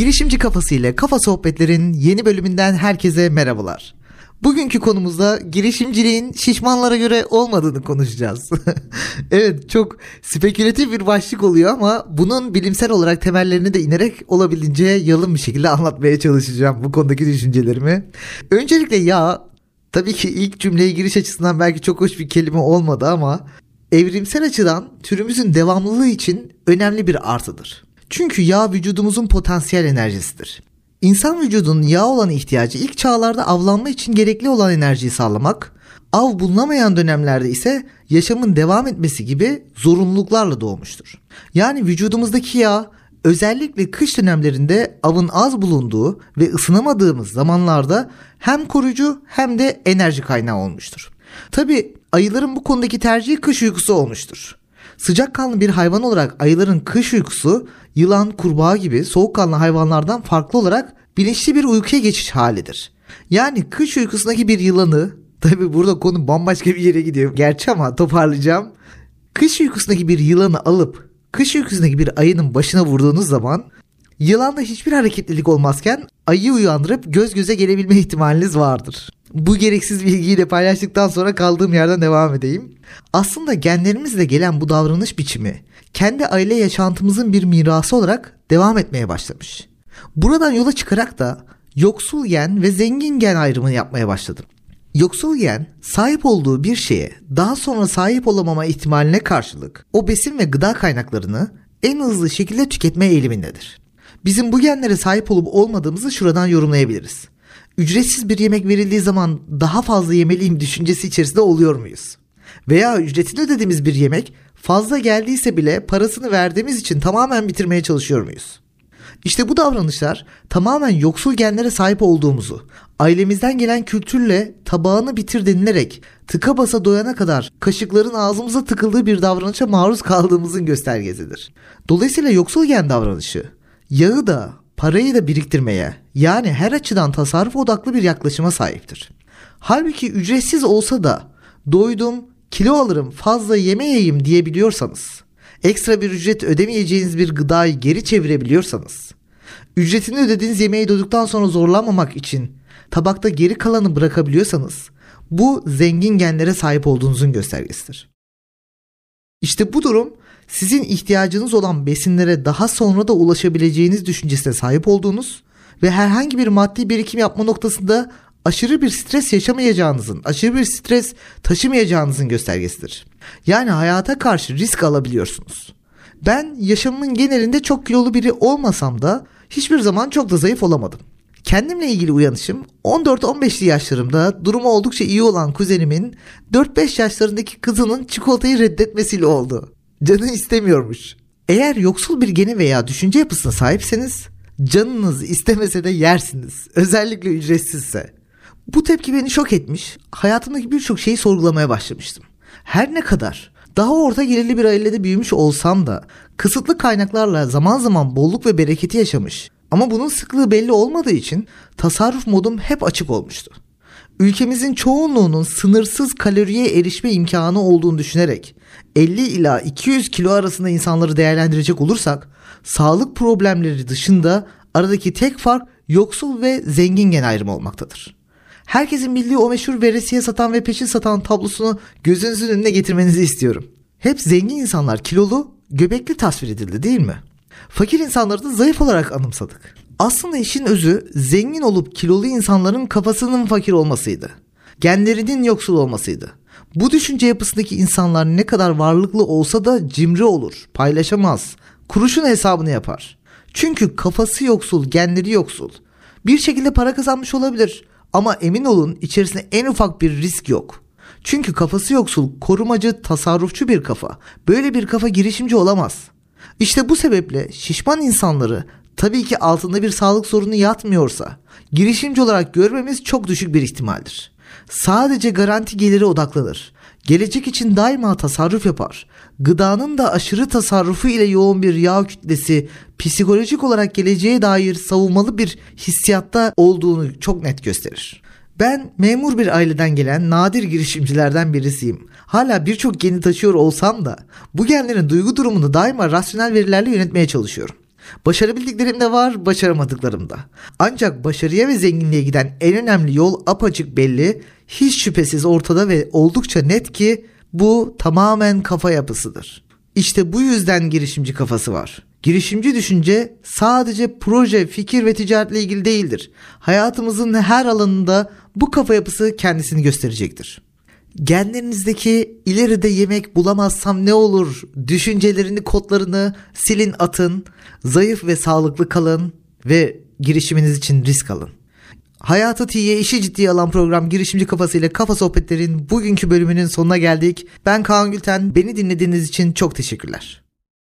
Girişimci Kafası ile Kafa Sohbetler'in yeni bölümünden herkese merhabalar. Bugünkü konumuzda girişimciliğin şişmanlara göre olmadığını konuşacağız. evet çok spekülatif bir başlık oluyor ama bunun bilimsel olarak temellerini de inerek olabildiğince yalın bir şekilde anlatmaya çalışacağım bu konudaki düşüncelerimi. Öncelikle ya tabii ki ilk cümleye giriş açısından belki çok hoş bir kelime olmadı ama evrimsel açıdan türümüzün devamlılığı için önemli bir artıdır. Çünkü yağ vücudumuzun potansiyel enerjisidir. İnsan vücudunun yağ olan ihtiyacı ilk çağlarda avlanma için gerekli olan enerjiyi sağlamak, av bulunamayan dönemlerde ise yaşamın devam etmesi gibi zorunluluklarla doğmuştur. Yani vücudumuzdaki yağ özellikle kış dönemlerinde avın az bulunduğu ve ısınamadığımız zamanlarda hem koruyucu hem de enerji kaynağı olmuştur. Tabi ayıların bu konudaki tercihi kış uykusu olmuştur. Sıcakkanlı bir hayvan olarak ayıların kış uykusu yılan, kurbağa gibi soğukkanlı hayvanlardan farklı olarak bilinçli bir uykuya geçiş halidir. Yani kış uykusundaki bir yılanı, tabi burada konu bambaşka bir yere gidiyor gerçi ama toparlayacağım. Kış uykusundaki bir yılanı alıp kış uykusundaki bir ayının başına vurduğunuz zaman yılanda hiçbir hareketlilik olmazken ayıyı uyandırıp göz göze gelebilme ihtimaliniz vardır. Bu gereksiz bilgiyi de paylaştıktan sonra kaldığım yerden devam edeyim. Aslında genlerimizle gelen bu davranış biçimi kendi aile yaşantımızın bir mirası olarak devam etmeye başlamış. Buradan yola çıkarak da yoksul gen ve zengin gen ayrımını yapmaya başladım. Yoksul gen sahip olduğu bir şeye daha sonra sahip olamama ihtimaline karşılık o besin ve gıda kaynaklarını en hızlı şekilde tüketme eğilimindedir. Bizim bu genlere sahip olup olmadığımızı şuradan yorumlayabiliriz. Ücretsiz bir yemek verildiği zaman daha fazla yemeliyim düşüncesi içerisinde oluyor muyuz? Veya ücretini ödediğimiz bir yemek fazla geldiyse bile parasını verdiğimiz için tamamen bitirmeye çalışıyor muyuz? İşte bu davranışlar tamamen yoksul genlere sahip olduğumuzu, ailemizden gelen kültürle tabağını bitir denilerek tıka basa doyana kadar kaşıkların ağzımıza tıkıldığı bir davranışa maruz kaldığımızın göstergesidir. Dolayısıyla yoksul gen davranışı yağı da parayı da biriktirmeye yani her açıdan tasarruf odaklı bir yaklaşıma sahiptir. Halbuki ücretsiz olsa da doydum, kilo alırım, fazla yemeyeyim diyebiliyorsanız, ekstra bir ücret ödemeyeceğiniz bir gıdayı geri çevirebiliyorsanız, ücretini ödediğiniz yemeği doyduktan sonra zorlanmamak için tabakta geri kalanı bırakabiliyorsanız, bu zengin genlere sahip olduğunuzun göstergesidir. İşte bu durum sizin ihtiyacınız olan besinlere daha sonra da ulaşabileceğiniz düşüncesine sahip olduğunuz ve herhangi bir maddi birikim yapma noktasında aşırı bir stres yaşamayacağınızın, aşırı bir stres taşımayacağınızın göstergesidir. Yani hayata karşı risk alabiliyorsunuz. Ben yaşamımın genelinde çok kilolu biri olmasam da hiçbir zaman çok da zayıf olamadım. Kendimle ilgili uyanışım 14-15'li yaşlarımda durumu oldukça iyi olan kuzenimin 4-5 yaşlarındaki kızının çikolatayı reddetmesiyle oldu. Canı istemiyormuş. Eğer yoksul bir geni veya düşünce yapısına sahipseniz canınız istemese de yersiniz. Özellikle ücretsizse. Bu tepki beni şok etmiş. Hayatımdaki birçok şeyi sorgulamaya başlamıştım. Her ne kadar daha orta gelirli bir ailede büyümüş olsam da kısıtlı kaynaklarla zaman zaman bolluk ve bereketi yaşamış. Ama bunun sıklığı belli olmadığı için tasarruf modum hep açık olmuştu. Ülkemizin çoğunluğunun sınırsız kaloriye erişme imkanı olduğunu düşünerek 50 ila 200 kilo arasında insanları değerlendirecek olursak sağlık problemleri dışında aradaki tek fark yoksul ve zengin gen ayrımı olmaktadır. Herkesin bildiği o meşhur veresiye satan ve peşin satan tablosunu gözünüzün önüne getirmenizi istiyorum. Hep zengin insanlar kilolu, göbekli tasvir edildi değil mi? Fakir insanları da zayıf olarak anımsadık. Aslında işin özü zengin olup kilolu insanların kafasının fakir olmasıydı. Genlerinin yoksul olmasıydı. Bu düşünce yapısındaki insanlar ne kadar varlıklı olsa da cimri olur, paylaşamaz, kuruşun hesabını yapar. Çünkü kafası yoksul, genleri yoksul. Bir şekilde para kazanmış olabilir ama emin olun içerisinde en ufak bir risk yok. Çünkü kafası yoksul, korumacı, tasarrufçu bir kafa. Böyle bir kafa girişimci olamaz. İşte bu sebeple şişman insanları tabii ki altında bir sağlık sorunu yatmıyorsa girişimci olarak görmemiz çok düşük bir ihtimaldir. Sadece garanti geliri odaklanır. Gelecek için daima tasarruf yapar. Gıdanın da aşırı tasarrufu ile yoğun bir yağ kütlesi psikolojik olarak geleceğe dair savunmalı bir hissiyatta olduğunu çok net gösterir. Ben memur bir aileden gelen nadir girişimcilerden birisiyim. Hala birçok geni taşıyor olsam da bu genlerin duygu durumunu daima rasyonel verilerle yönetmeye çalışıyorum. Başarabildiklerim de var, başaramadıklarım da. Ancak başarıya ve zenginliğe giden en önemli yol apaçık belli, hiç şüphesiz ortada ve oldukça net ki bu tamamen kafa yapısıdır. İşte bu yüzden girişimci kafası var. Girişimci düşünce sadece proje, fikir ve ticaretle ilgili değildir. Hayatımızın her alanında bu kafa yapısı kendisini gösterecektir. Genlerinizdeki ileride yemek bulamazsam ne olur düşüncelerini kodlarını silin atın. Zayıf ve sağlıklı kalın ve girişiminiz için risk alın. Hayatı tiye işi ciddiye alan program girişimci kafasıyla kafa sohbetlerin bugünkü bölümünün sonuna geldik. Ben Kaan Gülten. Beni dinlediğiniz için çok teşekkürler.